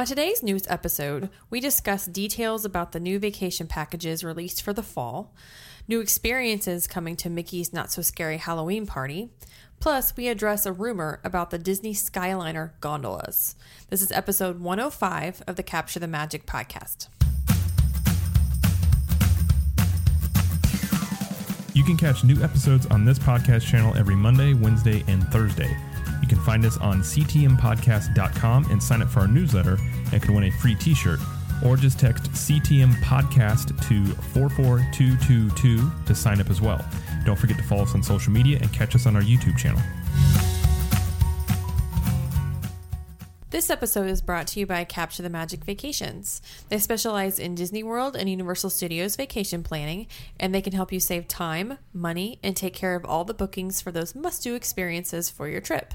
On today's news episode, we discuss details about the new vacation packages released for the fall, new experiences coming to Mickey's Not So Scary Halloween Party, plus, we address a rumor about the Disney Skyliner gondolas. This is episode 105 of the Capture the Magic podcast. You can catch new episodes on this podcast channel every Monday, Wednesday, and Thursday. You can find us on ctmpodcast.com and sign up for our newsletter and can win a free t shirt. Or just text CTM Podcast to 44222 to sign up as well. Don't forget to follow us on social media and catch us on our YouTube channel. This episode is brought to you by Capture the Magic Vacations. They specialize in Disney World and Universal Studios vacation planning, and they can help you save time, money, and take care of all the bookings for those must do experiences for your trip.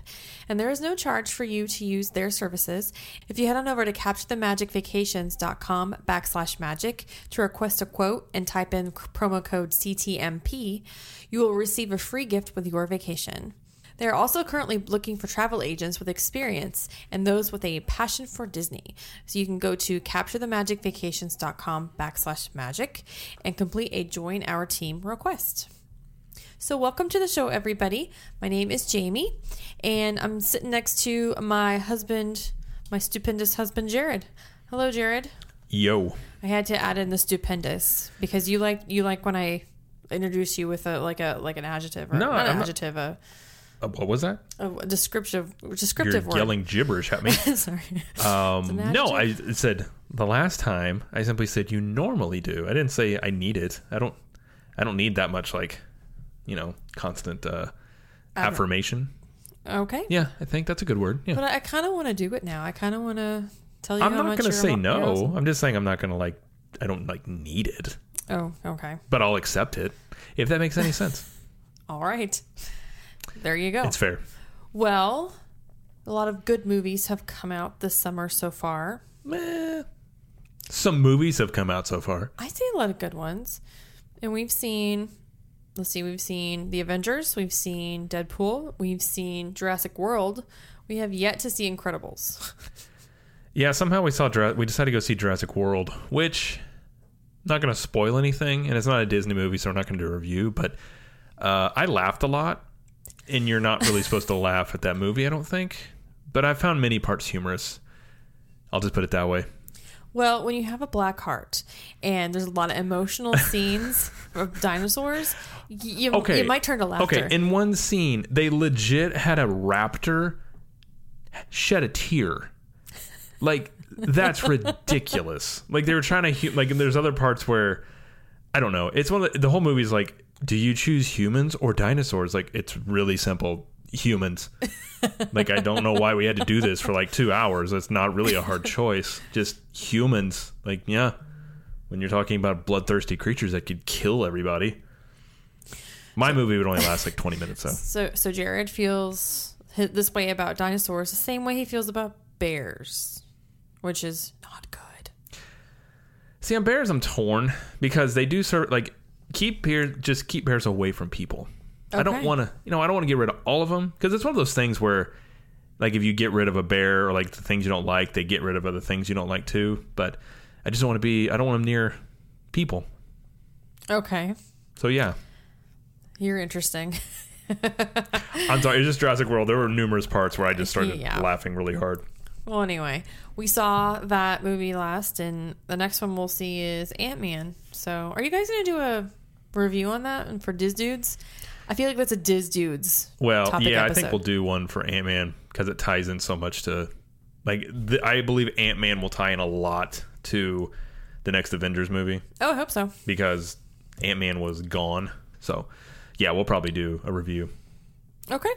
And there is no charge for you to use their services. If you head on over to capturethemagicvacations.com backslash magic to request a quote and type in promo code CTMP, you will receive a free gift with your vacation. They are also currently looking for travel agents with experience and those with a passion for Disney. So you can go to capturethemagicvacations.com backslash magic and complete a join our team request. So welcome to the show, everybody. My name is Jamie, and I'm sitting next to my husband, my stupendous husband, Jared. Hello, Jared. Yo. I had to add in the stupendous because you like you like when I introduce you with a like a like an adjective or No, not an I'm not- adjective a Uh, what was that? a descriptive descriptive You're word. yelling gibberish at me. Sorry. Um, an no, I said the last time. I simply said you normally do. I didn't say I need it. I don't. I don't need that much like, you know, constant uh, affirmation. Okay. Yeah, I think that's a good word. Yeah, But I, I kind of want to do it now. I kind of want to tell you. I'm not gonna say no. awesome. I'm just saying I'm not gonna like. I don't like need it, Oh, okay. but I'll accept it if that makes any sense. All right. There you go. It's fair. well, a lot of good movies have come out this summer so far. Meh. Some movies have come out so far. I see a lot of good ones. And we've seen, let's see, we've seen The Avengers, we've seen Deadpool, we've seen Jurassic World. We have yet to see Incredibles. Yeah, somehow we saw we decided to go see Jurassic World, which not going to spoil anything, and it's not a Disney movie, so we're not going to do a review. But uh, I laughed a lot, and you're not really supposed to laugh at that movie, I don't think. But I found many parts humorous. I'll just put it that way. Well, when you have a black heart and there's a lot of emotional scenes of dinosaurs, you, Okay, you might turn to laughter. Okay, in one scene, they legit had a raptor shed a tear. Like that's ridiculous. Like they were trying to like. And there's other parts where I don't know. It's one of the, the whole movie's like, do you choose humans or dinosaurs? Like it's really simple. Humans. like I don't know why we had to do this for like two hours. It's not really a hard choice. Just humans. Like yeah, when you're talking about bloodthirsty creatures that could kill everybody. My movie would only last like 20 minutes though. so, so Jared feels this way about dinosaurs the same way he feels about bears, which is not good. See, on bears, I'm torn because they do sort like keep bears, just keep bears away from people. I don't want to, you know, I don't want to get rid of all of them because it's one of those things where, like, if you get rid of a bear or like the things you don't like, they get rid of other things you don't like too. But I just don't want to be, I don't want them near people. Okay, So yeah, you're interesting. I'm sorry. It's just Jurassic World. There were numerous parts where I just started Yeah. laughing really hard. Well, anyway, we saw that movie last, and the next one we'll see is Ant Man. So, are you guys going to do a review on that and for Diz Dudes? I feel like that's a Diz Dudes. Well, yeah, I think we'll do one for Ant Man because it ties in so much to, like, the, I believe Ant Man will tie in a lot to the next Avengers movie Oh, I hope so. because Ant Man was gone. So, yeah, we'll probably do a review. Okay.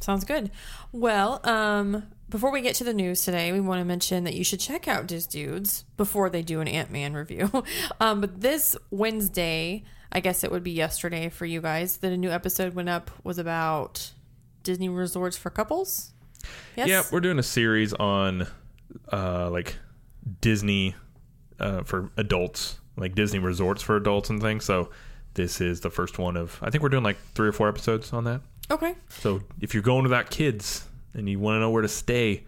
Sounds good. Well, um, before we get to the news today, we want to mention that you should check out Diz Dudes before they do an Ant Man review. um, but this Wednesday, I guess it would be yesterday for you guys, that a new episode went up was about Disney resorts for couples. Yes. Yeah, we're doing a series on, uh, like Disney, uh, for adults, like Disney resorts for adults and things. So, this is the first one of. I think we're doing like three or four episodes on that. Okay. So if you're going without kids and you want to know where to stay,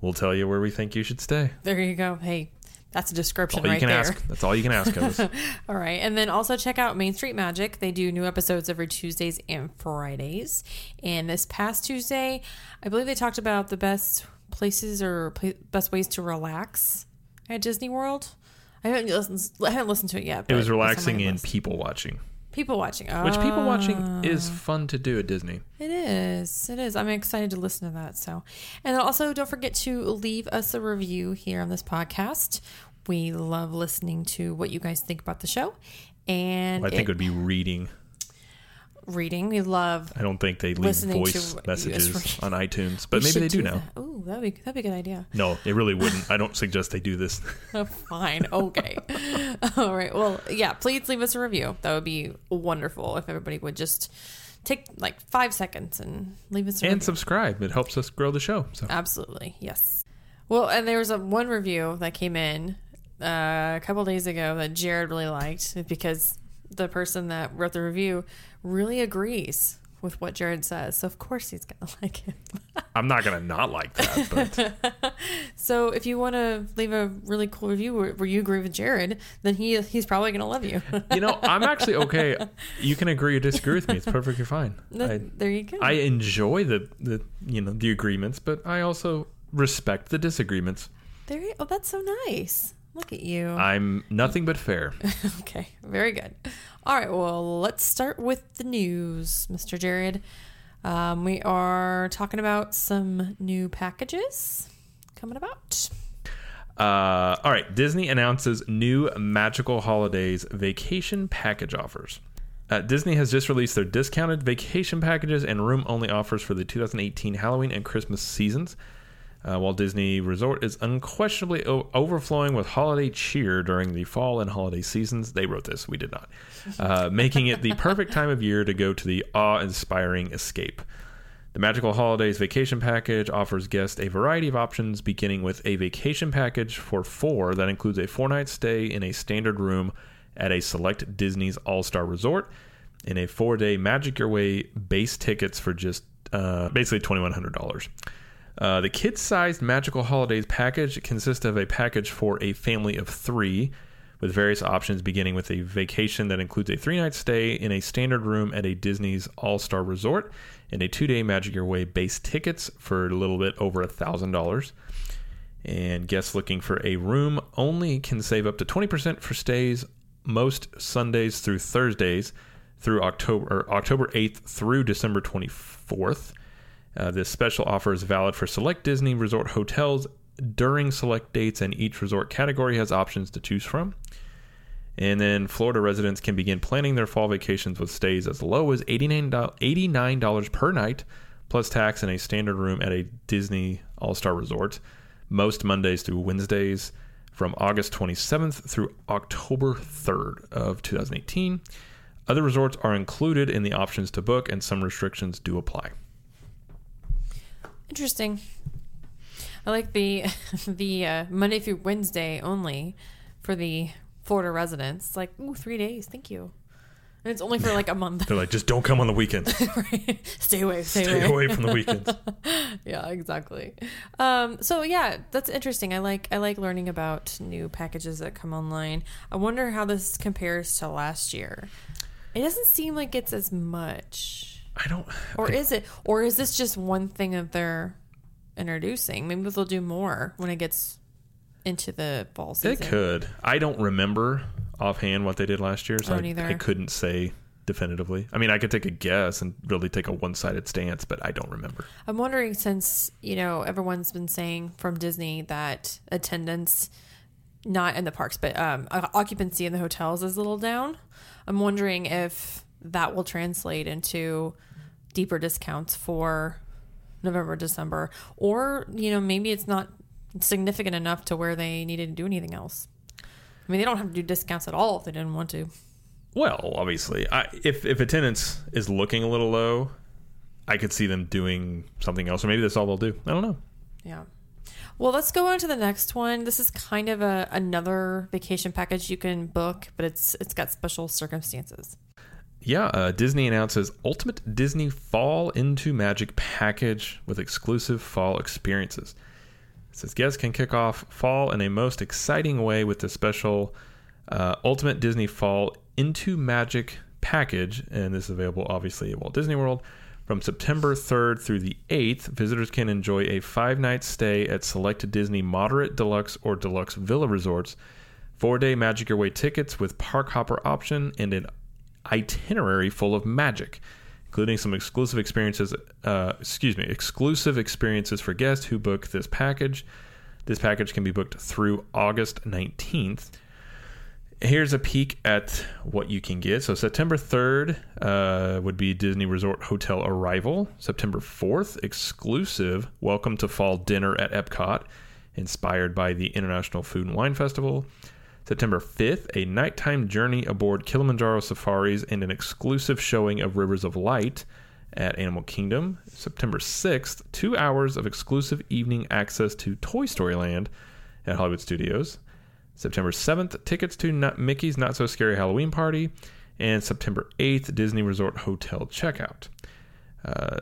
we'll tell you where we think you should stay. There you go. Hey, that's a description right can there. ask. That's all you can ask of us. All right. And then also check out Main Street Magic. They do new episodes every Tuesdays and Fridays. And this past Tuesday, I believe they talked about the best places or pla best ways to relax at Disney World. I haven't listened, I haven't listened to it yet. It was it's on my relaxing and people watching, people watching. which people watching is oh. fun to do at Disney. It is. It is. I'm excited to listen to that. So, and also don't forget to leave us a review here on this podcast. We love listening to what you guys think about the show. And I think it it- would be reading. Reading. We love I don't think they leave Listening voice messages on iTunes, but We maybe they do now. that. Ooh, that'd be that'd be a good idea. No, it really wouldn't. I don't suggest they do this. Oh, Fine, okay, all right. Well, yeah. Please leave us a review. That would be wonderful if everybody would just take like five seconds and leave us a and review. subscribe. It helps us grow the show. So Absolutely, yes. Well, and there was a one review that came in uh, a couple days ago that Jared really liked because the person that wrote the review really agrees with what Jared says. So of course he's gonna like it. I'm not gonna not like that, but So if you want to leave a really cool review where, where you agree with Jared, then he he's probably gonna love you. you know, I'm actually okay. You can agree or disagree with me. It's perfectly fine. I, there you go. I enjoy the the you know the agreements, but I also respect the disagreements. there you, oh, that's so nice. Look at you. I'm nothing but fair. Okay, very good. All right, well, let's start with the news, Mr. Jared. Um, we are talking about some new packages coming about. Uh, all right, Disney announces new Magical Holidays vacation package offers. Uh, Disney has just released their discounted vacation packages and room only offers for the 2018 Halloween and Christmas seasons. Uh, while Disney Resort is unquestionably o- overflowing with holiday cheer during the fall and holiday seasons, they wrote this, we did not, uh, making it the perfect time of year to go to the awe inspiring escape. The Magical Holidays Vacation Package offers guests a variety of options, beginning with a vacation package for four that includes a four night stay in a standard room at a select Disney's All Star Resort, and a four day Magic Your Way base tickets for just uh, basically $2,100. Uh, the kid sized Magical Holidays package consists of a package for a family of three, with various options beginning with a vacation that includes a three night stay in a standard room at a Disney's All Star Resort and a two day Magic Your Way base tickets for a little bit over a $1,000. And guests looking for a room only can save up to 20% for stays most Sundays through Thursdays through October or October 8th through December 24th. Uh, this special offer is valid for select Disney resort hotels during select dates, and each resort category has options to choose from. And then Florida residents can begin planning their fall vacations with stays as low as $89, $89 per night, plus tax in a standard room at a Disney All Star Resort, most Mondays through Wednesdays from August 27th through October 3rd of 2018. Other resorts are included in the options to book, and some restrictions do apply. Interesting. I like the the uh, Monday through Wednesday only for the Florida residents. It's like, ooh, three days. Thank you. And it's only for like a month. They're like, just don't come on the weekends. Right. stay away. Stay, Stay away from the weekends. yeah, exactly. Um, so yeah, that's interesting. I like I like learning about new packages that come online. I wonder how this compares to last year. It doesn't seem like it's as much, I don't. or is it? Or is this just one thing that they're introducing? Maybe they'll do more when it gets into the fall They season. could. I don't remember offhand what they did last year, so I I. I couldn't say definitively. I mean, I could take a guess and really take a one-sided stance, but I don't remember. I'm wondering since, you know, everyone's been saying from Disney that attendance, not in the parks, but um, occupancy in the hotels is a little down. I'm wondering if that will translate into deeper discounts for November, December, or, you know, maybe it's not significant enough to where they needed to do anything else. I mean, they don't have to do discounts at all if they didn't want to. Well, obviously, I, if if attendance is looking a little low, I could see them doing something else, or maybe that's all they'll do. I don't know. Yeah. Well, let's go on to the next one. This is kind of a another vacation package you can book, but it's it's got special circumstances. Yeah, uh, Disney announces Ultimate Disney Fall into Magic package with exclusive fall experiences. It says guests can kick off fall in a most exciting way with the special uh, Ultimate Disney Fall Into Magic package, and this is available obviously at Walt Disney World. From September 3rd through the 8th, visitors can enjoy a five night stay at select Disney Moderate, Deluxe, or Deluxe Villa resorts, four day Magic Your Way tickets with park hopper option, and an itinerary full of magic, including some exclusive experiences. Uh, excuse me, exclusive experiences for guests who book this package. This package can be booked through August 19th. Here's a peek at what you can get. So September 3rd uh, would be Disney Resort Hotel Arrival. September 4th, exclusive Welcome to Fall Dinner at Epcot, inspired by the International Food and Wine Festival. September 5th, a nighttime journey aboard Kilimanjaro Safaris and an exclusive showing of Rivers of Light at Animal Kingdom. September 6th, two hours of exclusive evening access to Toy Story Land at Hollywood Studios. September 7th, tickets to Mickey's Not So Scary Halloween Party. And September 8th, Disney Resort Hotel checkout. Uh,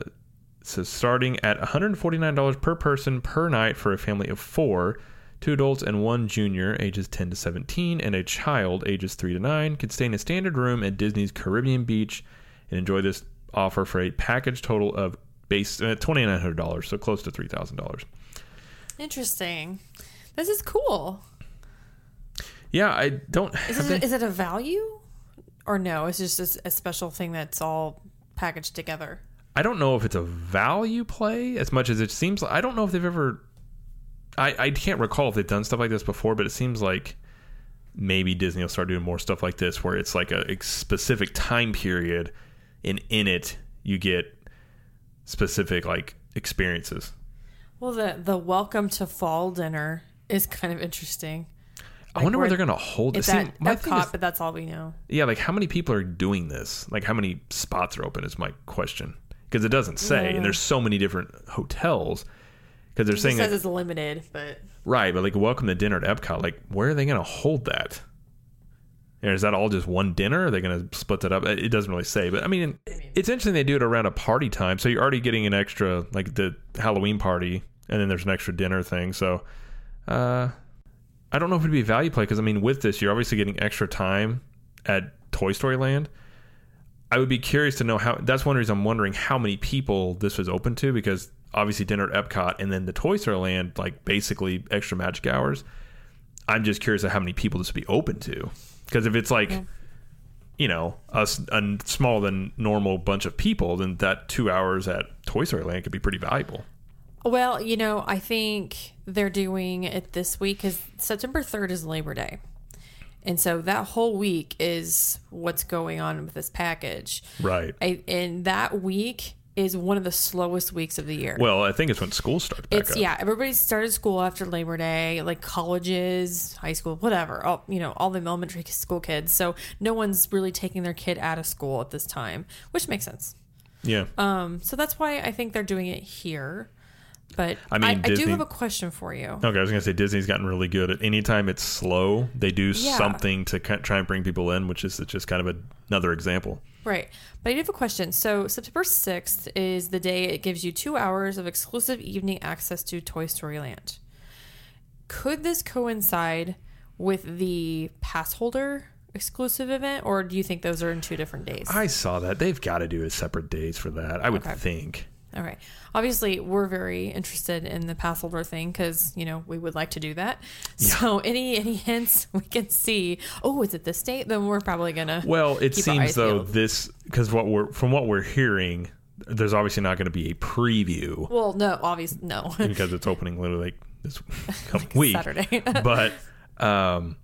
so starting at $149 per person per night for a family of four, two adults and one junior, ages 10 to 17, and a child, ages 3 to 9, can stay in a standard room at Disney's Caribbean Beach and enjoy this offer for a package total of base uh, $2,900, so close to $3,000. Interesting. This is cool. Yeah, I don't. Is it, they- is it a value? Or no, it's just a, a special thing that's all packaged together. I don't know if it's a value play as much as it seems. I don't know if they've ever. I I can't recall if they've done stuff like this before, but it seems like maybe Disney will start doing more stuff like this, where it's like a, a specific time period, and in it you get specific like experiences. Well, the the welcome to fall dinner is kind of interesting. I wonder where they're gonna hold It's this. at See, my Epcot, is- but that's all we know. yeah, like how many people are doing this? Like how many spots are open is my question because it doesn't say, and there's so many different hotels. Because they're It saying says like, it's limited, but Right, but like welcome to dinner at Epcot. Like, where are they going to hold that? And is that all just one dinner? Are they going to split that up? It doesn't really say, but I mean, it's interesting they do it around a party time. So you're already getting an extra, like the Halloween party, and then there's an extra dinner thing. So, uh, I don't know if it'd be a value play because I mean, with this, you're obviously getting extra time at Toy Story Land. I would be curious to know how. That's one reason I'm wondering how many people this was open to because obviously dinner at Epcot and then the Toy Story Land, like basically extra magic hours. I'm just curious of how many people this would be open to because if it's like, you know, a smaller than normal bunch of people, then that two hours at Toy Story Land could be pretty valuable. well, you know, I think they're doing it this week because September third is Labor Day, and so that whole week is what's going on with this package. Right. I, and that week is one of the slowest weeks of the year. Well, I think it's when school starts back it's up. yeah everybody started school after labor day like colleges high school whatever all you know all the elementary school kids so no one's really taking their kid out of school at this time which makes sense Yeah. um so that's why i think they're doing it here but I i, mean, I, do have a question for you Okay, I was gonna say Disney's gotten really good at anytime it's slow, they do Yeah. something to try and bring people in, which is just kind of a, another example. Right. But I do have a question. So September 6th is the day it gives you two hours of exclusive evening access to Toy Story Land. Could this coincide with the pass holder exclusive event, or do you think those are in two different days? I saw that they've got to do a separate days for that. I would Okay. think. All right. Obviously, we're very interested in the pass holder thing because you know we would like to do that. So any any hints we can see? Oh, is it this date? Then we're probably gonna. Well, it seems though this because what we're from what we're hearing, there's obviously not going to be a preview Well, no, obviously no. because it's opening literally like this coming week. Saturday. but um,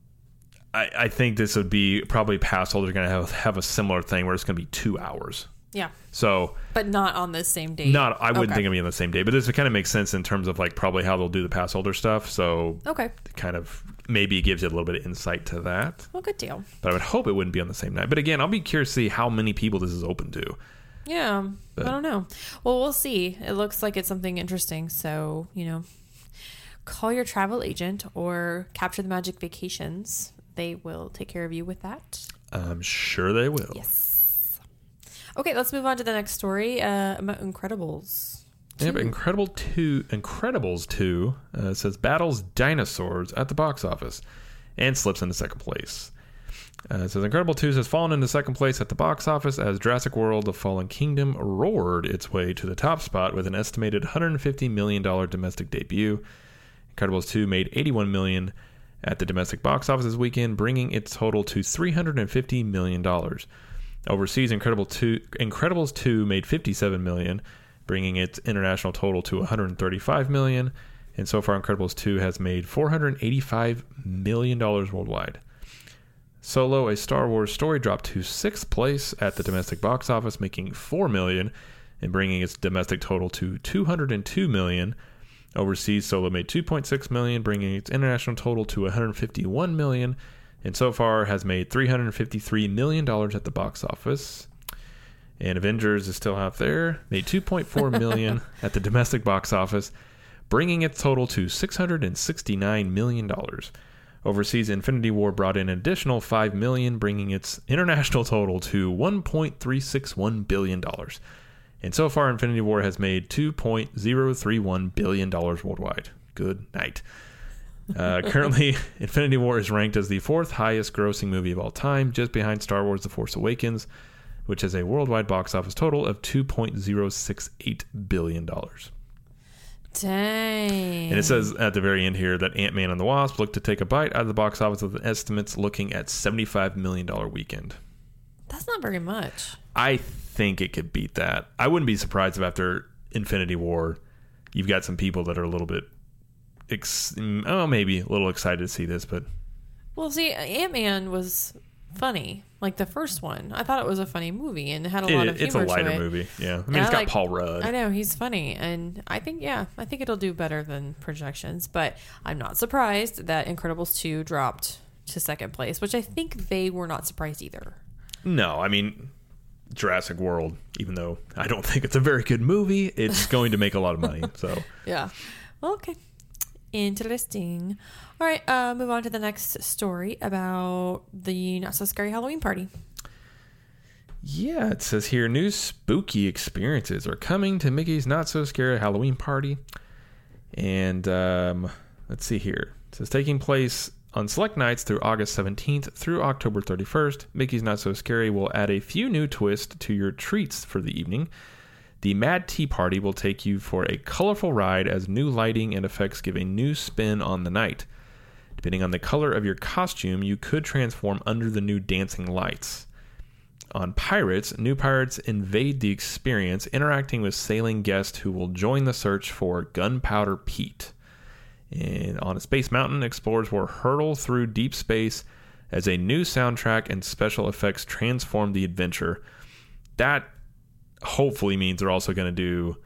I, I think this would be probably pass holders going to have have a similar thing where it's going to be two hours. Yeah, So but not on the same date. not I wouldn't Okay. think it'd be on the same day, but this kind of makes sense in terms of like probably how they'll do the pass holder stuff. So Okay. kind of maybe gives you a little bit of insight to that. Well, good deal. But I would hope it wouldn't be on the same night. But again, I'll be curious to see how many people this is open to. Yeah, But- I don't know. Well, we'll see. It looks like it's something interesting. So, you know, call your travel agent or capture the magic vacations. They will take care of you with that. I'm sure they will. Yes. Okay, let's move on to the next story uh, about Incredibles. Yeah, but Incredible two, Incredibles two uh, says battles dinosaurs at the box office, and slips into second place. Uh, it says Incredible two has fallen into second place at the box office as Jurassic World: The Fallen Kingdom roared its way to the top spot with an estimated 150 million dollar domestic debut. Incredibles two made 81 million at the domestic box office this weekend, bringing its total to 350 million dollars. Overseas, Incredible two, Incredibles two made 57 million bringing its international total to 135 million. And so far, Incredibles 2 has made 485 million dollars worldwide. Solo, a Star Wars story, dropped to sixth place at the domestic box office, making 4 million and bringing its domestic total to 202 million. Overseas, Solo made 2.6 million, bringing its international total to 151 million, and so far has made 353 million dollars at the box office. And Avengers is still out there. Made 2.4 million at the domestic box office, bringing its total to 669 million dollars. Overseas, Infinity War brought in an additional 5 million, bringing its international total to 1.361 billion dollars. And so far, Infinity War has made 2.031 billion dollars worldwide. Good night. Uh, currently, Infinity War is ranked as the fourth highest grossing movie of all time, just behind Star Wars The Force Awakens, which has a worldwide box office total of $2.068 billion. Dang. And it says at the very end here that Ant Man and the Wasp look to take a bite out of the box office with estimates looking at $75 million weekend. That's not very much. I think it could beat that. I wouldn't be surprised if after Infinity War, you've got some people that are a little bit, ex- oh, maybe a little excited to see this, but Well, see, Ant Man was funny. Like the first one, I thought it was a funny movie and it had a lot it, of humor it's a lighter it. movie. Yeah, I mean, And it's I got like- Paul Rudd. I know he's funny, and I think yeah, I think it'll do better than projections. But I'm not surprised that Incredibles two dropped to second place, which I think they were not surprised either. No, I mean Jurassic World. Even though I don't think it's a very good movie, it's going to make a lot of money. So Yeah. Well, okay. Interesting. All right. Uh, move on to the next story about the not so scary Halloween party. yeah, it says here new spooky experiences are coming to Mickey's Not So Scary Halloween Party, and um, let's see here. It says taking place on select nights through August 17th through October 31st. Mickey's Not So Scary will add a few new twists to your treats for the evening. The Mad Tea Party will take you for a colorful ride as new lighting and effects give a new spin on the night. Depending on the color of your costume, you could transform under the new dancing lights. On Pirates, new pirates invade the experience, interacting with sailing guests who will join the search for Gunpowder Pete. And on Space Mountain, explorers will hurtle through deep space as a new soundtrack and special effects transform the adventure. That hopefully means they're also going to do,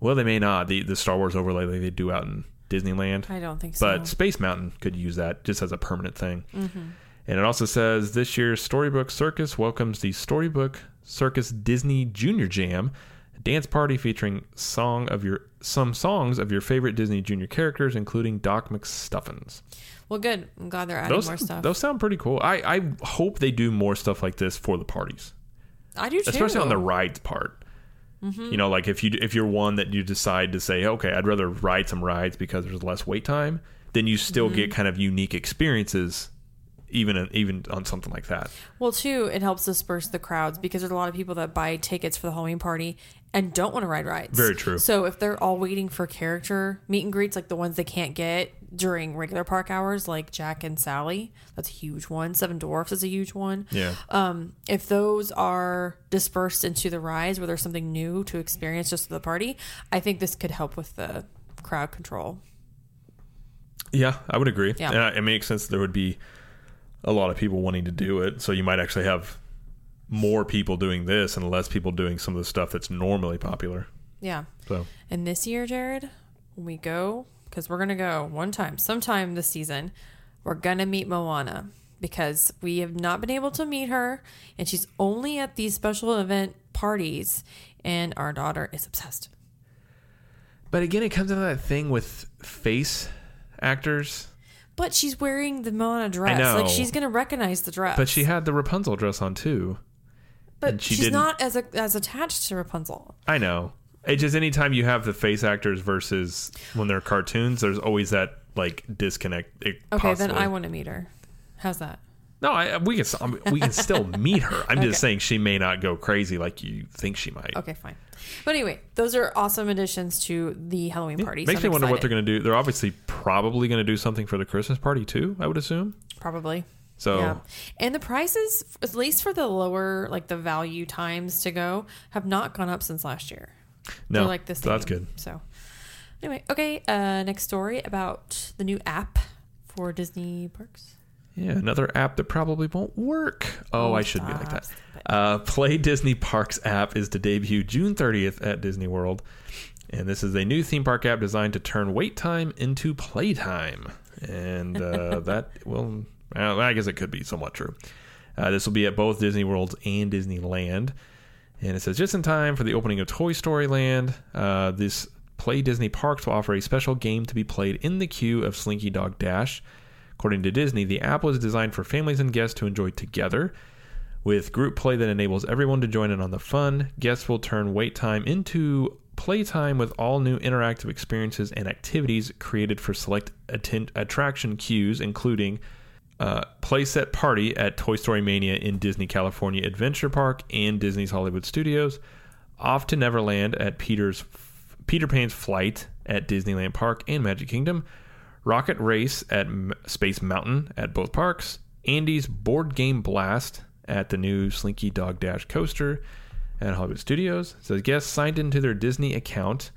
well, they may not, the, the Star Wars overlay like they do out in Disneyland. I don't think so. But Space Mountain could use that just as a permanent thing. Mm-hmm. And it also says this year's Storybook Circus welcomes the Storybook Circus Disney Junior Jam, a dance party featuring song of your some songs of your favorite Disney Junior characters, including Doc McStuffins. well, good. I'm glad they're adding Those more stuff. those sound pretty cool. I, I hope they do more stuff like this for the parties, I do too. especially on the rides part. Mm-hmm. You know, like if you if you're one that you decide to say, okay, I'd rather ride some rides because there's less wait time, then you still mm-hmm. get kind of unique experiences, even even on something like that. Well, too, it helps disperse the crowds because there's a lot of people that buy tickets for the Halloween party and don't want to ride rides. Very true. So if they're all waiting for character meet and greets, like the ones they can't get during regular park hours, like Jack and Sally, that's a huge one. Seven Dwarfs is a huge one. Yeah. Um, if those are dispersed into the rides where there's something new to experience just for the party, I think this could help with the crowd control. Yeah, I would agree. Yeah. And it makes sense there would be a lot of people wanting to do it. So you might actually have more people doing this and less people doing some of the stuff that's normally popular. Yeah. So And this year, Jared, we go, because we're going to go one time, sometime this season, we're going to meet Moana because we have not been able to meet her. And she's only at these special event parties. And our daughter is obsessed. But again, it comes into that thing with face actors. But she's wearing the Moana dress. know. Like, she's going to recognize the dress. But she had the Rapunzel dress on too. But she she's didn't- not as, a, as attached to Rapunzel. I know. It's just anytime you have the face actors versus when they're cartoons, there's always that like disconnect. it- Okay, then possibly. I want to meet her. How's that? No, I, we can I mean, um, we can still meet her. I'm just saying she may not go crazy like you think she might. Okay, fine. But anyway, those are awesome additions to the Halloween party. Makes me wonder what they're going to do. They're obviously probably going to do something for the Christmas party too. I would assume. Probably. So Yeah. And the prices, at least for the lower, like the value times to go, have not gone up since last year. no, They're like this. so that's good. So, anyway, okay. Uh, next story about the new app for Disney parks. Yeah, another app that probably won't work. Oh, I should be like that. Uh, Play Disney Parks app is to debut June 30th at Disney World. And this is a new theme park app designed to turn wait time into playtime. And uh, that will, well, I guess it could be somewhat true. Uh, this will be at both Disney Worlds and Disneyland. And it says just in time for the opening of Toy Story Land, uh, this Play Disney Parks will offer a special game to be played in the queue of Slinky Dog Dash. According to Disney, the app was designed for families and guests to enjoy together. With group play that enables everyone to join in on the fun, guests will turn wait time into playtime with all new interactive experiences and activities created for select attraction queues, including uh, Playset Party at Toy Story Mania in Disney California Adventure Park and Disney's Hollywood Studios, Off to Neverland at Peter's Peter Pan's Flight at Disneyland Park and Magic Kingdom, Rocket Race at M- Space Mountain at both parks, Andy's Board Game Blast at the new Slinky Dog Dash coaster at Hollywood Studios. It says guests signed into their Disney account.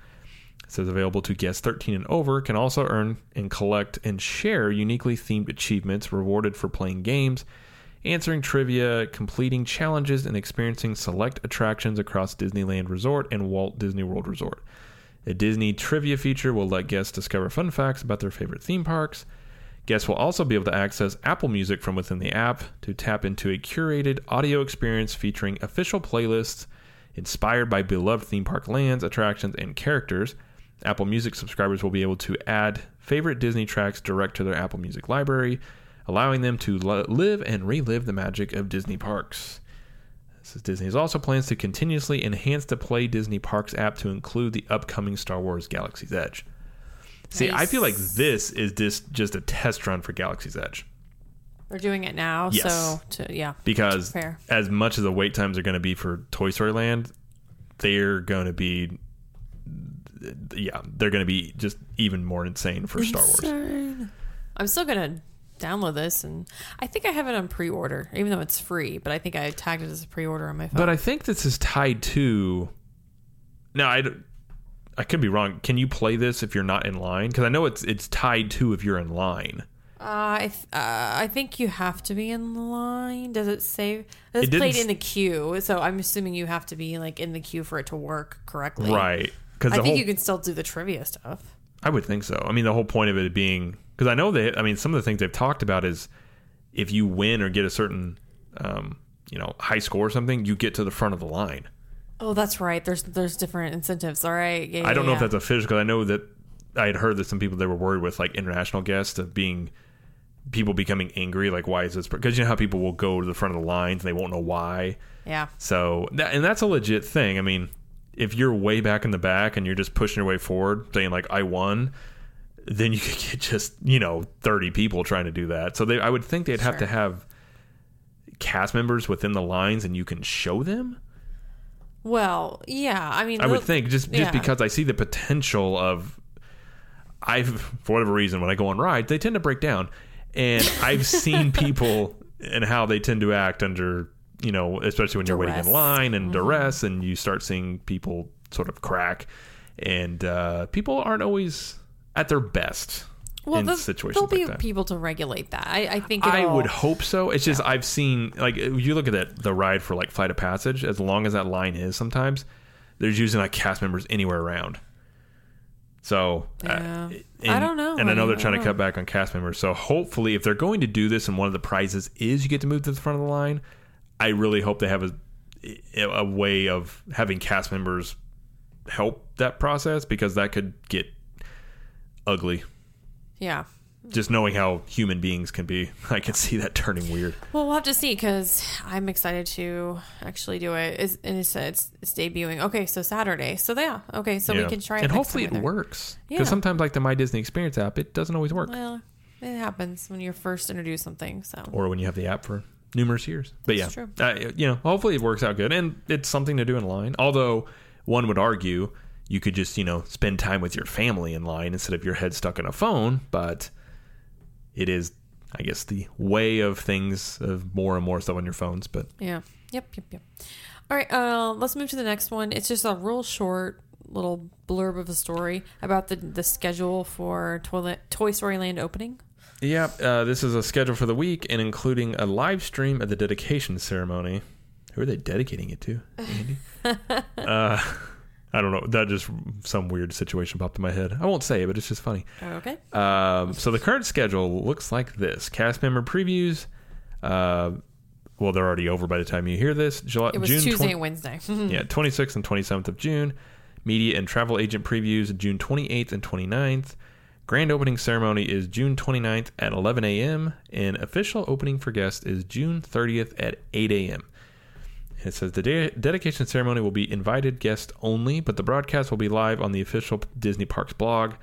It says available to guests 13 and over can also earn and collect and share uniquely themed achievements rewarded for playing games, answering trivia, completing challenges, and experiencing select attractions across Disneyland Resort and Walt Disney World Resort. A Disney trivia feature will let guests discover fun facts about their favorite theme parks. Guests will also be able to access Apple Music from within the app to tap into a curated audio experience featuring official playlists inspired by beloved theme park lands, attractions, and characters. Apple Music subscribers will be able to add favorite Disney tracks direct to their Apple Music library, allowing them to li- live and relive the magic of Disney parks. Says Disney also plans to continuously enhance the Play Disney Parks app to include the upcoming Star Wars Galaxy's Edge. See, I feel like this is just just a test run for Galaxy's Edge They're doing it now, Yes. so to yeah. because Fair. as much as the wait times are going to be for Toy Story Land, they're going to be yeah, they're going to be just even more insane for Star Wars. I'm still gonna download this, and I think I have it on pre-order, even though it's free. But I think I tagged it as a pre-order on my phone. But I think this is tied to. Now I, don't- I could be wrong. Can you play this if you're not in line? Because I know it's it's tied to if you're in line. Uh, I th- uh, I think you have to be in line. Does it say it's It played in the queue? So I'm assuming you have to be like in the queue for it to work correctly. Right. Because I think whole you can still do the trivia stuff. I would think so. I mean, the whole point of it being because I know that I mean, some of the things they've talked about is if you win or get a certain, um, you know, high score or something, you get to the front of the line. Oh, that's right. There's there's different incentives. All right. Yeah, I don't yeah, know if yeah. that's official because I know that I had heard that some people they were worried with like international guests of being people becoming angry. Like, why is this? Because you know how people will go to the front of the lines and they won't know why. yeah. So, that, and that's a legit thing. I mean, if you're way back in the back and you're just pushing your way forward, saying like "I won," then you could get just you know 30 people trying to do that. So they, I would think they'd have to have cast members within the lines, and you can show them. Well, yeah. I mean, I would think just just yeah. because I see the potential of I've for whatever reason when I go on rides they tend to break down and I've seen people and how they tend to act under you know especially when you're waiting in line and duress and you start seeing people sort of crack and uh, people aren't always at their best well, in the- situations there'll be like that. people to regulate that. I, I think. I would hope so. It's just I've seen like you look at that the ride for like Flight of Passage. As long as that line is, sometimes there's usually like cast members anywhere around. So uh, Yeah. and- I don't know. and I know they're trying to cut back on cast members. So hopefully, if they're going to do this, and one of the prizes is you get to move to the front of the line, I really hope they have a a way of having cast members help that process because that could get ugly. Yeah. just knowing how human beings can be, I can see that turning weird. Well, we'll have to see because I'm excited to actually do it. It's, and it's, it's it's debuting. Okay, so Saturday. So yeah. Okay, so Yeah. we can try it. and next hopefully time it we're works. Because Yeah. sometimes, like the My Disney Experience app, it doesn't always work. Well, it happens when you're first introduced something. So or when you have the app for numerous years. But That's yeah, true. Uh, you know, hopefully it works out good, and it's something to do in line. Although one would argue you could just you know spend time with your family in line instead of your head stuck in a phone. But it is, I guess, the way of things of more and more stuff on your phones. But yeah. Yep. Yep. Yep. All right. Uh, let's move to the next one. It's just a real short little blurb of a story about the the schedule for Toilet Toy Story Land opening. yeah, uh, this is a schedule for the week, and including a live stream of the dedication ceremony. Who are they dedicating it to, Andy? uh, I don't know. That just some weird situation popped in my head. I won't say it, but it's just funny. Okay. Um, so the current schedule looks like this: cast member previews. Uh, well, they're already over by the time you hear this. July, It was June Tuesday 20 and Wednesday. yeah, 26th and 27th of June. Media and travel agent previews June 28th and 29th. Grand opening ceremony is June 29th at 11 a.m. and official opening for guests is June 30th at 8 a.m. It says the de- dedication ceremony will be invited guests only, but the broadcast will be live on the official Disney Parks blog,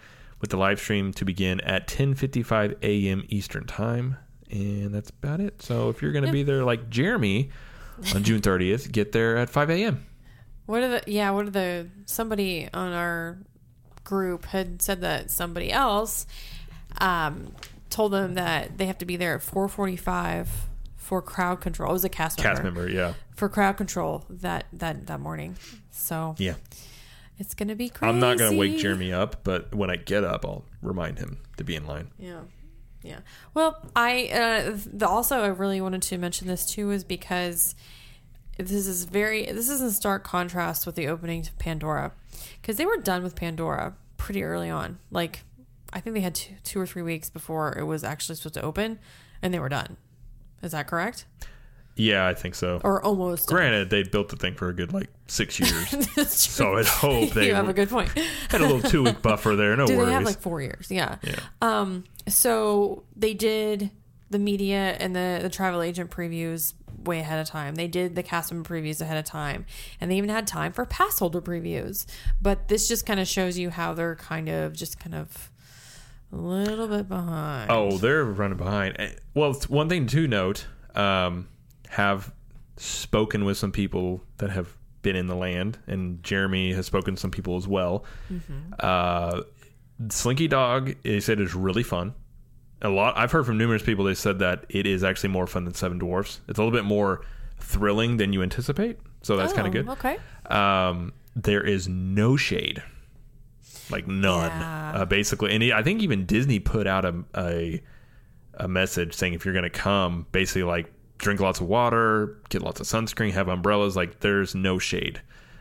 with the live stream to begin at 10:55 a.m. Eastern Time, and that's about it. So if you're going to be there like Jeremy on June 30th, get there at 5 a.m. What are the yeah? What are the somebody on our group had said that somebody else um, told them that they have to be there at four forty five for crowd control. It was a cast member, Cast member, yeah, for crowd control that that that morning. So yeah. it's gonna be crazy. I'm not going to wake Jeremy up, but when I get up, I'll remind him to be in line. Yeah. Yeah. Well, I uh, the, also I really wanted to mention this too is because this is very this is in stark contrast with the opening to Pandora because they were done with Pandora pretty early on. Like I think they had two, two or three weeks before it was actually supposed to open, and they were done. Is that correct? Yeah, I think so. Or almost? Granted, they built the thing for a good like six years, so. I'd hope they you have a good point. had a little two week buffer there. No Did worries. they have like four years? Yeah. yeah. Um, so they did the media and the, the travel agent previews way ahead of time. They did the cast member previews ahead of time, and they even had time for pass holder previews. But this just kind of shows you how they're kind of just kind of a little bit behind. Oh, they're running behind. Eh, Well, one thing to note: um, have spoken with some people that have been in the land, and Jeremy has spoken to some people as well. Uh, Slinky Dog, they said is really fun. A lot. I've heard from numerous people. They said that it is actually more fun than Seven Dwarfs. It's a little bit more thrilling than you anticipate. So that's kind Oh, of good. Okay. Um, there is no shade, like none. Yeah. Uh, basically, and I think even Disney put out a a, a message saying if you're going to come, basically like drink lots of water, get lots of sunscreen, have umbrellas. Like there's no shade.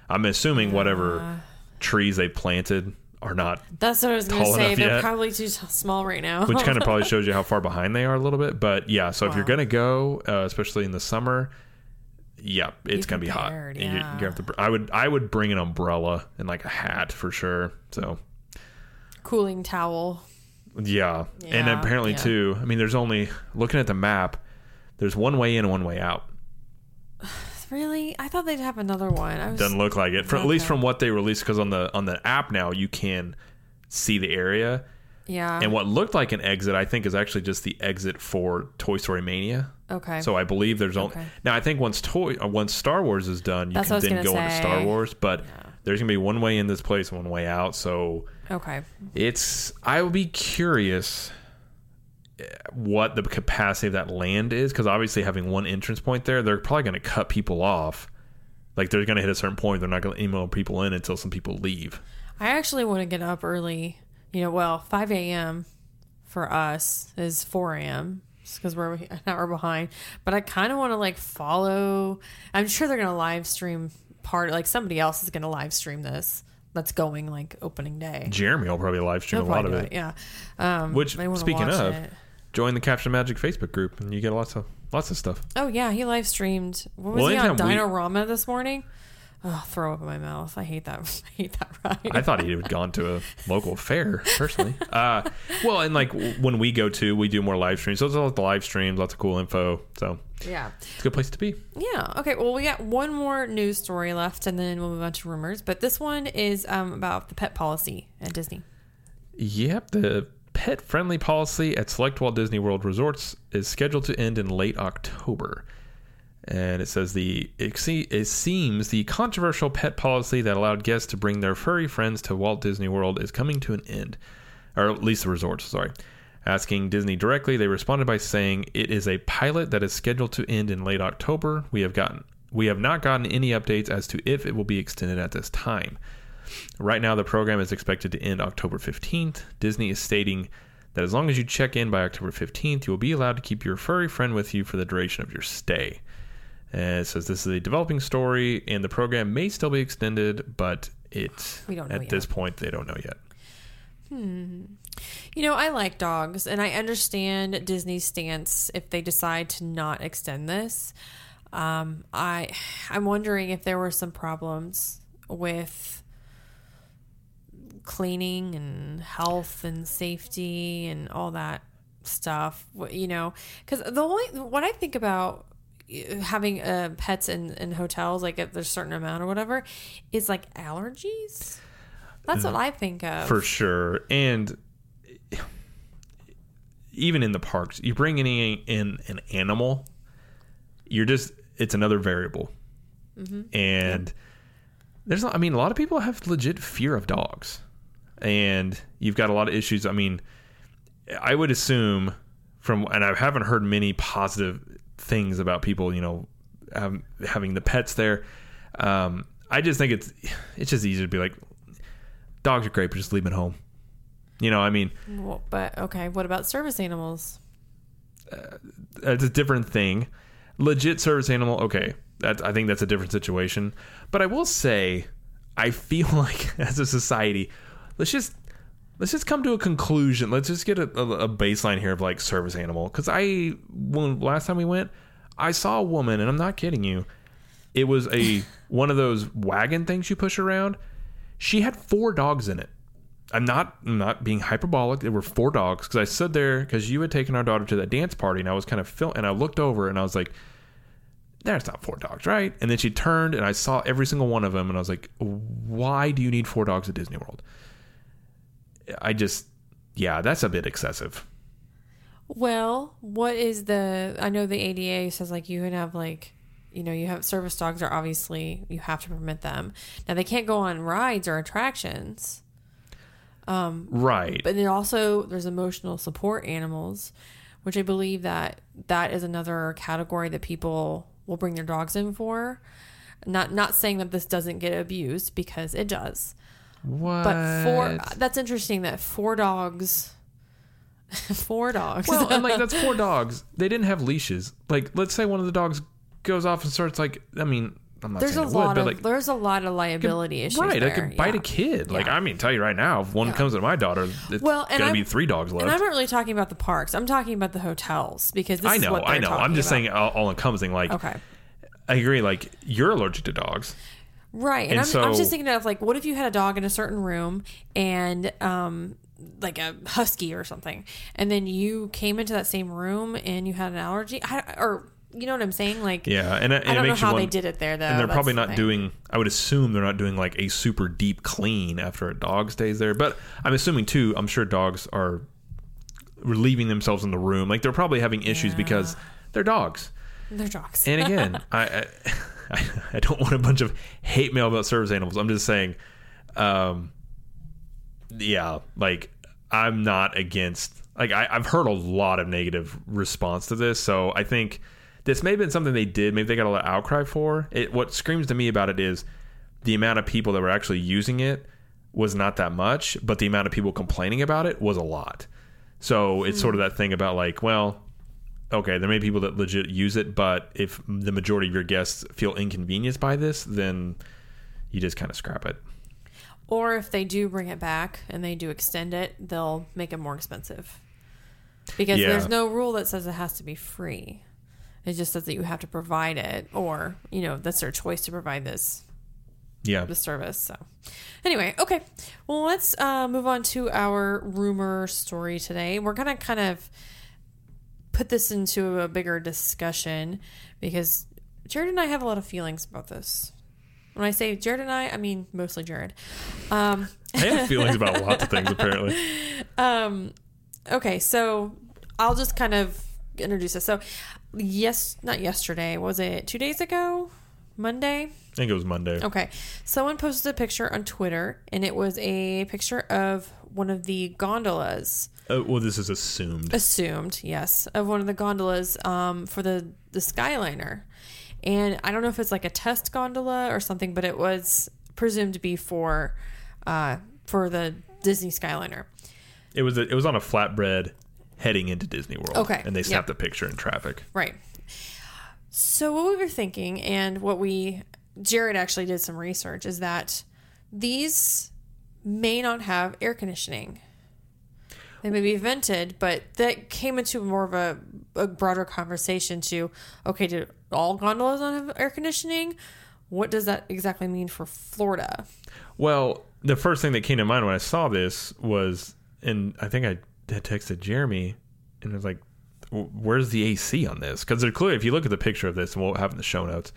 I'm assuming whatever trees they planted are not, That's what I was going to say. They're yet? probably too t- small right now. which kind of probably shows you how far behind they are a little bit. But yeah, so if you're going to go, uh, especially in the summer. Yeah, it's gonna be hot. And you- yeah. you have to. I would. I would bring an umbrella and like a hat for sure. So Cooling towel. Yeah. and apparently yeah. too. I mean, there's only looking at the map. There's one way in and one way out. Really? I thought they'd have another one. I was, Doesn't look like it. From, At least from what they released, because on the on the app now you can see the area. Yeah. And what looked like an exit, I think, is actually just the exit for Toy Story Mania. okay. So I believe there's only Okay. now. I think once Toy uh, once Star Wars is done, you That's can then go gonna into Star Wars. But Yeah. there's gonna be one way in this place, and one way out. So okay. It's. I will be curious eh, what the capacity of that land is because obviously having one entrance point there, they're probably going to cut people off. Like they're going to hit a certain point, they're not going to email people in until some people leave. I actually want to get up early. You know, well, 5 a.m. for us is 4 a.m. because we're an hour behind. But I kind of want to like follow. I'm sure they're going to live stream part. Like somebody else is going to live stream this. That's going like opening day. Jeremy will probably live stream They'll a lot of probably it. Yeah. Um, Which, speaking of, it. Join the Caption Magic Facebook group, and you get lots of lots of stuff. oh yeah, he live streamed. What was Well, he on anytime we- Dinorama this morning? Oh, throw up in my mouth. I hate that. I hate that ride. I thought he had gone to a local fair personally. Uh, well, and like when we go to, we do more live streams. So there's lots of live streams, lots of cool info. So yeah. it's a good place to be. Yeah. Okay. Well, we got one more news story left, and then we'll move on to rumors. But this one is um, about the pet policy at Disney. Yep, the pet friendly policy at select Walt Disney World resorts is scheduled to end in late October. And it says the it, seems the controversial pet policy that allowed guests to bring their furry friends to Walt Disney World is coming to an end, or at least the resorts. Sorry. Asking Disney directly, they responded by saying it is a pilot that is scheduled to end in late October. We have gotten we have not gotten any updates as to if it will be extended at this time. Right now, the program is expected to end October 15th. Disney is stating that as long as you check in by October 15th, you will be allowed to keep your furry friend with you for the duration of your stay. And it says this is a developing story, and the program may still be extended, but it We don't at yet. this point they don't know yet. Hmm. You know, I like dogs, and I understand Disney's stance if they decide to not extend this. Um, I, I'm wondering if there were some problems with cleaning and health and safety and all that stuff. You know, because the only what I think about uh, having uh, pets in, in hotels, like at a certain amount or whatever, is like allergies. That's what I think of. for sure. And even in the parks, you bring in, in an animal, you're just it's another variable. And there's not, I mean, a lot of people have legit fear of dogs, and you've got a lot of issues. I mean, I would assume from, and I haven't heard many positive things about people, you know, um, having the pets there. Um, I just think it's it's just easy to be like, dogs are great, but just leave them at home. You know, I mean, Well, but okay, what about service animals? it's a different thing. Legit service animal, okay. That's I think that's a different situation. But I will say, I feel like as a society, let's just let's just come to a conclusion. Let's just get a, a, baseline here of like service animal. Because I when last time we went, I saw a woman, and I'm not kidding you. It was a one of those wagon things you push around. She had four dogs in it. I'm not I'm not being hyperbolic. There were four dogs because I stood there because you had taken our daughter to that dance party, and I was kind of and I looked over and I was like, "There's not four dogs, right?" And then she turned and I saw every single one of them, and I was like, "Why do you need four dogs at Disney World?" I just, yeah, that's a bit excessive. Well, what is the? I know the ADA says like you can have like, you know, you have service dogs are obviously you have to permit them. Now they can't go on rides or attractions, um, Right. but then also there's emotional support animals, which I believe that that is another category that people will bring their dogs in for. Not not saying that this doesn't get abused because it does. What? But four that's interesting that four dogs four dogs. well, and like that's four dogs. They didn't have leashes. Like, let's say one of the dogs goes off and starts like, I mean, I'm not there's a saying it would, lot but of like, there's a lot of liability issues. right, there. I could bite yeah. a kid. Like, Yeah. I mean, tell you right now, if one Yeah. comes at my daughter, it's Well, gonna I'm- be three dogs left. And I'm not really talking about the parks. I'm talking about the hotels because this I is know, what I know. I'm just about. saying all, all encompassing. Like, Okay. I agree. Like, you're allergic to dogs. Right. And And, I'm, I'm just thinking of like, what if you had a dog in a certain room and, um, like a husky or something, and then you came into that same room and you had an allergy, I, or you know what I'm saying? Like, Yeah, and, and I don't know how wonder, they did it there though. and they're That's probably not doing. I would assume they're not doing like a super deep clean after a dog stays there. But I'm assuming too. I'm sure dogs are relieving themselves in the room. Like they're probably having issues Yeah. because they're dogs. They're dogs. And again, I, I I don't want a bunch of hate mail about service animals. I'm just saying, um, yeah, like I'm not against. Like I, I've heard a lot of negative response to this, so I think this may have been something they did. Maybe they got a lot of outcry for it. What screams to me about it is the amount of people that were actually using it was not that much, but the amount of people complaining about it was a lot. So it's sort of that thing about like, well, okay, there may be people that legit use it, but if the majority of your guests feel inconvenienced by this, then you just kind of scrap it. Or if they do bring it back and they do extend it, they'll make it more expensive. Because Yeah. there's no rule that says it has to be free. It just says that you have to provide it, or, you know, that's their choice to provide this Yeah. the service. So, anyway, okay. Well, let's uh, move on to our rumor story today. We're gonna kind of put this into a bigger discussion because Jared and I have a lot of feelings about this. When I say Jared and I, I mean mostly Jared. Um, I have feelings about lots of things apparently. um, okay, so I'll just kind of introduce this. So, yes, not yesterday. Was it two days ago? Monday? I think it was Monday. Okay. Someone posted a picture on Twitter, and it was a picture of one of the gondolas. Uh, well, this is assumed. Assumed, yes, of one of the gondolas um, for the the Skyliner. And I don't know if it's like a test gondola or something, but it was presumed to be for uh, for the Disney Skyliner. It was a, it was on a flatbread heading into Disney World. Okay, and they yep. snapped the picture in traffic. Right. So what we were thinking, and what we Jared actually did some research, is that these may not have air conditioning. They may be vented, but that came into more of a, a broader conversation to okay, do all gondolas not have air conditioning? What does that exactly mean for Florida? Well, the first thing that came to mind when I saw this was, and I think I had texted Jeremy, and it was like, "Where's the AC on this?" Because they're clearly, if you look at the picture of this, and we'll have in the show notes,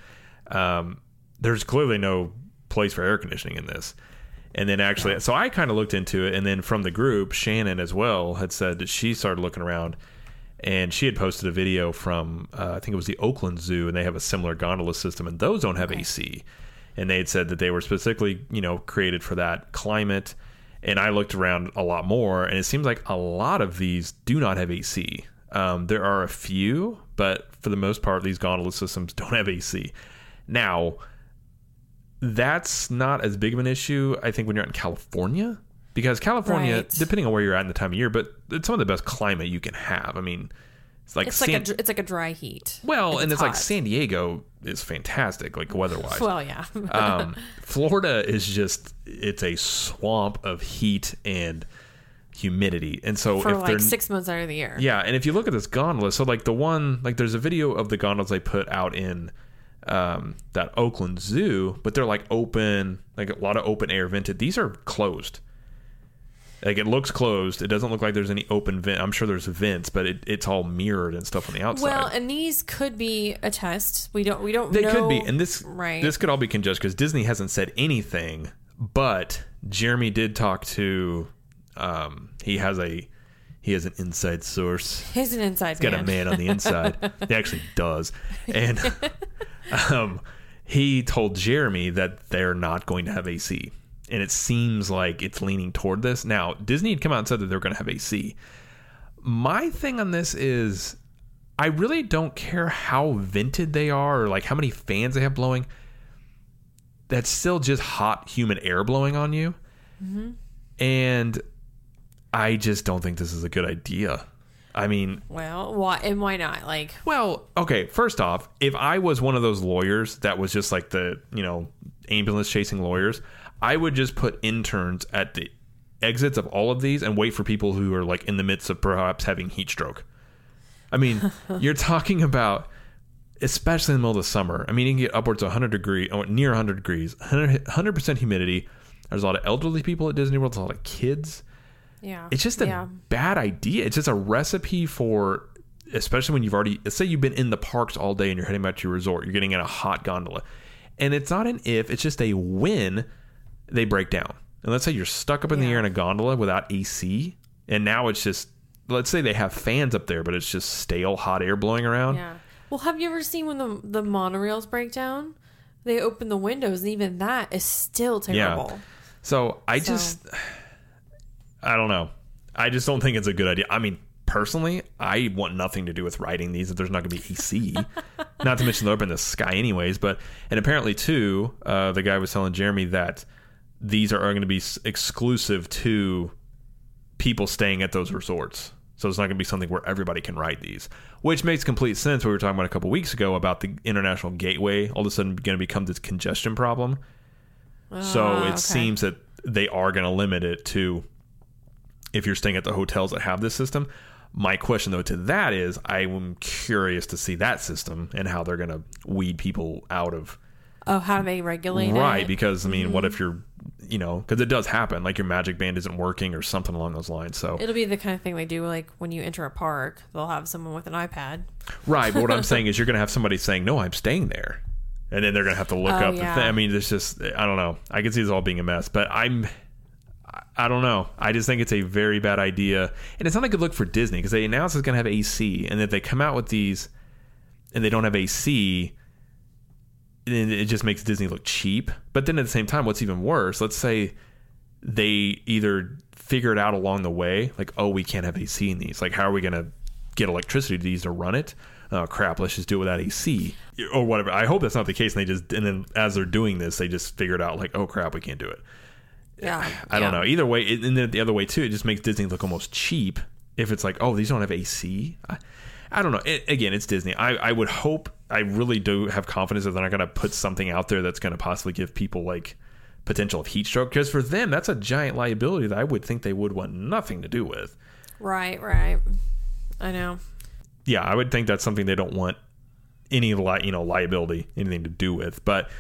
um, there's clearly no place for air conditioning in this. And then actually, so I kind of looked into it, and then from the group, Shannon as well had said that she started looking around, and she had posted a video from uh, I think it was the Oakland Zoo, and they have a similar gondola system, and those don't have AC. And they had said that they were specifically, you know, created for that climate. And I looked around a lot more, and it seems like a lot of these do not have AC. Um, there are a few, but for the most part, these gondola systems don't have AC. Now, that's not as big of an issue, I think, when you're out in California. Because California, Right. depending on where you're at in the time of year, but it's some of the best climate you can have. I mean, it's like It's San- like a it's like a dry heat. well, and it's like. San Diego is fantastic, like weather-wise. Well, yeah. um, Florida is just it's a swamp of heat and humidity, and so for if they're like six months out of the year. yeah, and if you look at this gondola, so like the one, like there's a video of the gondolas they put out in um, that Oakland Zoo, but they're like open, like a lot of open air vented. These are closed. Like it looks closed. It doesn't look like there's any open vent. I'm sure there's vents, but it, it's all mirrored and stuff on the outside. Well, and these could be a test. We don't. We don't. They know. could be, and this right. this could all be conjecture because Disney hasn't said anything. But Jeremy did talk to. Um, he has a he has an inside source. He's an inside He's got man. a man on the inside. he actually does, and um, he told Jeremy that they're not going to have AC, and it seems like it's leaning toward this. Now Disney had come out and said that they're going to have AC. My thing on this is I really don't care how vented they are or like how many fans they have blowing. That's still just hot human air blowing on you. And I just don't think this is a good idea. I mean, Well, why and why not? Like, well, okay, first off, if I was one of those lawyers that was just like the, you know, ambulance chasing lawyers, I would just put interns at the exits of all of these and wait for people who are like in the midst of perhaps having heat stroke. I mean, you're talking about especially in the middle of the summer. I mean, you can get upwards of 100 degree, or near 100 degrees, 100 percent humidity. There's a lot of elderly people at Disney World. There's a lot of kids. Yeah, It's just a yeah. bad idea. It's just a recipe for, especially when you've already, say you've been in the parks all day and you're heading back to your resort. You're getting in a hot gondola, and it's not an if. It's just a when they break down. And let's say you're stuck up in the air in a gondola without AC, and now it's just, let's say they have fans up there, but it's just stale hot air blowing around. Yeah. Well, have you ever seen when the the monorails break down? They open the windows, and even that is still terrible. Yeah. So I So- just, I don't know. I just don't think it's a good idea. I mean, personally, I want nothing to do with riding these if there's not going to be AC. not to mention they're up in the sky, anyways. But and apparently too, uh, the guy was telling Jeremy that these are, are going to be exclusive to people staying at those resorts. So it's not going to be something where everybody can ride these, which makes complete sense. We were talking about a couple weeks ago about the international gateway all of a sudden going to become this congestion problem. So Ah, it okay. seems that they are going to limit it to if you're staying at the hotels that have this system. My question though to that is I am curious to see that system and how they're going to weed people out of Oh, how do they regulate right? it? Because I mean, what Mm-hmm. if you're, you know, because it does happen, like your magic band isn't working or something along those lines. So It'll be the kind of thing they do like when you enter a park, they'll have someone with an iPad. right, but what I'm saying is you're gonna have somebody saying, "No, I'm staying there," and then they're gonna have to look Oh, up. yeah. the thing. I mean, it's just I don't know. I can see this all being a mess, but I'm. I- don't know. I just think it's a very bad idea, and it's not a good look for Disney because they announced it's going to have AC, and if they come out with these, and they don't have AC, then it just makes Disney look cheap. But then at the same time, what's even worse? Let's say they either figure it out along the way, like, oh, we can't have AC in these. Like, how are we going to get electricity to these to run it? Oh crap! Let's just do it without AC or whatever. I hope that's not the case. And they just and then as they're doing this, they just figured out like, oh crap, we can't do it. Yeah. I don't yeah. know. Either way, it, and then the other way too, it just makes Disney look almost cheap. If it's like, oh, these don't have AC. I, I don't know. It, again, it's Disney. I, I would hope. I really do have confidence that they're not going to put something out there that's going to possibly give people like potential of heat stroke. Because for them, that's a giant liability that I would think they would want nothing to do with. Right, right. I know. Yeah, I would think that's something they don't want any li- you know liability anything to do with. But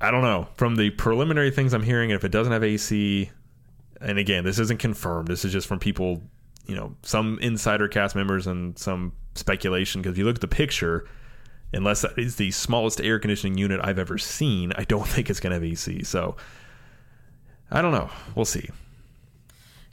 I don't know. From the preliminary things I'm hearing, if it doesn't have AC, and again, this isn't confirmed. This is just from people, you know, some insider cast members and some speculation. Because if you look at the picture, unless that is the smallest air conditioning unit I've ever seen, I don't think it's going to have AC. So I don't know. We'll see.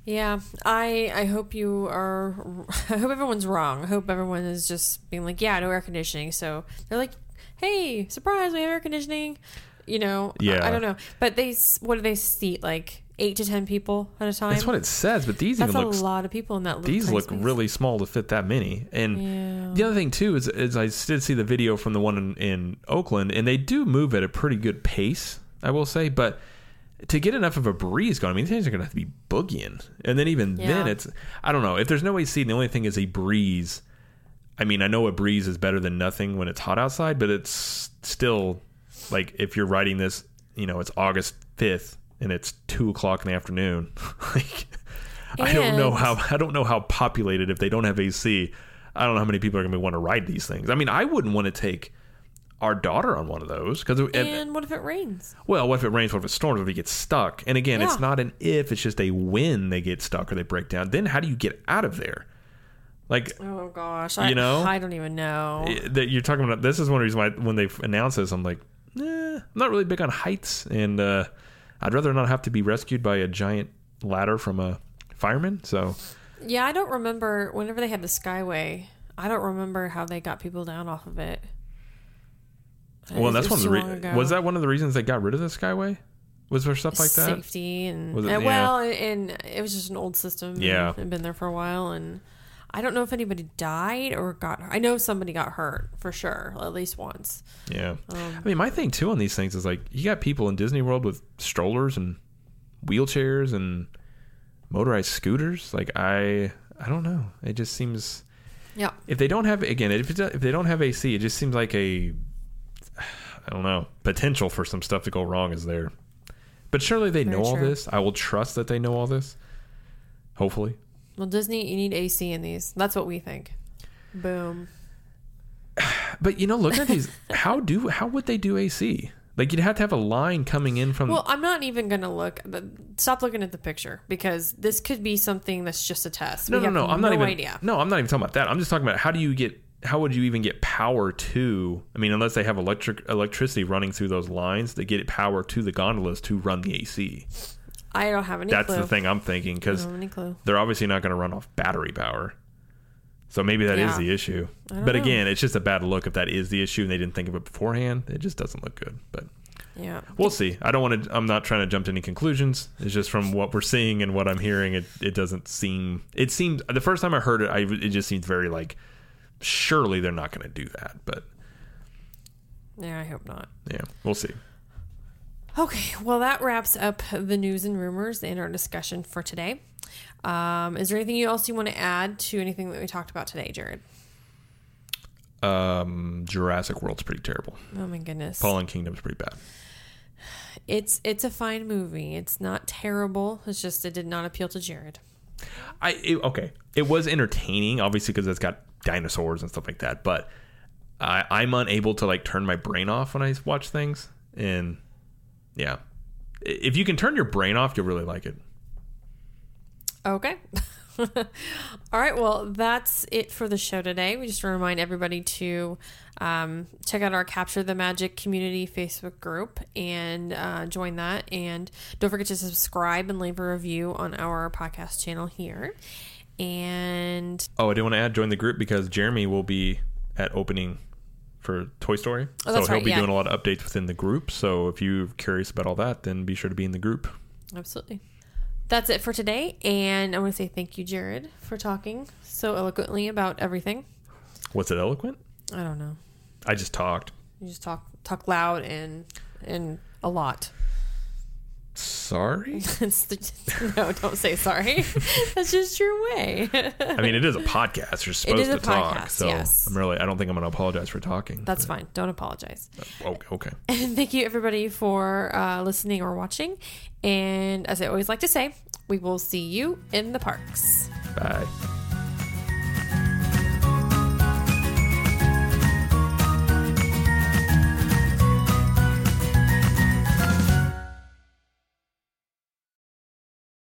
Yeah, I I hope you are. I hope everyone's wrong. I hope everyone is just being like, yeah, no air conditioning. So they're like, hey, surprise, we have air conditioning. You know, I- Yeah. I, don't know, but they what do they seat like eight to ten people at a time? That's what it says. But these That's even a look lot of people in that. little these look space. really small to fit that many. And Yeah. the other thing too is, is I did see the video from the one in, in Oakland, and they do move at a pretty good pace, I will say. But to get enough of a breeze going, I mean, things are going to have to be boogieing, and then even then, it's I don't know if there's no AC. and The only thing is a breeze. I mean, I know a breeze is better than nothing when it's hot outside, but it's still like if you're writing this, you know, it's August fifth and it's two o'clock in the afternoon. like, I don't know how I don't know how populated if they don't have AC. I don't know how many people are going to want to ride these things. I mean, I wouldn't want to take our daughter on one of those because And what if it rains? well, what if it rains? What if it storms? What if it gets stuck? And again, it's not an if; it's just a when they get stuck or they break down. Then how do you get out of there? Like Oh gosh, I, You know? I don't even know. Eh, that you're talking about. This is one reason why when they announced this, I'm like, eh, I'm not really big on heights, and uh, I'd rather not have to be rescued by a giant ladder from a fireman. So Yeah, I don't remember whenever they had the Skyway. I don't remember how they got people down off of it. Well, that's one of the re- was that one of the reasons they got rid of the Skyway? Was there stuff like that? safety and, it- and yeah. well, and it was just an old system. Yeah. and, and been there for a while, and I don't know if anybody died or got. I know somebody got hurt for sure, at least once. Yeah. Um, I mean, my thing too on these things is like you got people in Disney World with strollers and wheelchairs and motorized scooters. Like I, I don't know. It just seems Yeah, if they don't have again if it, if they don't have AC, it just seems like a I don't know potential for some stuff to go wrong is there. But surely they Very know all this. I will trust that they know all this. Hopefully. Well, Disney, you need AC in these. That's what we think. Boom. But you know, looking at these, how do how would they do AC? Like you'd have to have a line coming in from. Well, I'm not even gonna look. But stop looking at the picture because this could be something that's just a test. no, we no, no. I'm no not even. idea. No, I'm not even talking about that. I'm just talking about how do you get. How would you even get power to? I mean, unless they have electric electricity running through those lines, they get power to the gondolas to run the AC. I don't have any. That's clue. the thing I'm thinking because don't have any clue. they're obviously not going to run off battery power. So maybe that is Yeah. the issue. But know. again, it's just a bad look if that is the issue and they didn't think of it beforehand. It just doesn't look good. But Yeah. we'll see. I don't want to. I'm not trying to jump to any conclusions. It's just from what we're seeing and what I'm hearing. It it doesn't seem. It seems the first time I heard it, I it just seems very like. Surely they're not going to do that. But Yeah, I hope not. yeah, we'll see. Okay, well, that wraps up the news and rumors and our discussion for today. Um, is there anything else you want to add to anything that we talked about today, Jared? Um, Jurassic World's pretty terrible. Oh my goodness, Fallen Kingdom's pretty bad. it's it's a fine movie. It's not terrible. It's just it did not appeal to Jared. I it, okay. It was entertaining, obviously, because it's got dinosaurs and stuff like that. But I, I'm unable to like turn my brain off when I watch things. And yeah, if you can turn your brain off, you'll really like it. Okay. All right. Well, that's it for the show today. We just want to remind everybody to um, check out our Capture the Magic community Facebook group and uh, join that. And don't forget to subscribe and leave a review on our podcast channel here. And Oh, I did want to add join the group because Jeremy will be at opening for Toy Story. Oh, so he'll right, be yeah. doing a lot of updates within the group. So if you're curious about all that, then be sure to be in the group. absolutely. That's it for today. And I want to say thank you, Jared, for talking so eloquently about everything. Was it eloquent? I don't know. I just talked. You just talk talk loud and and a lot. Sorry. No, don't say sorry. That's just your way. I mean, it is a podcast. You're supposed to talk. So yes. I'm really, I don't think I'm going to apologize for talking. That's fine. Don't apologize. Oh, okay. And thank you, everybody, for uh, listening or watching. And as I always like to say, we will see you in the parks. Bye.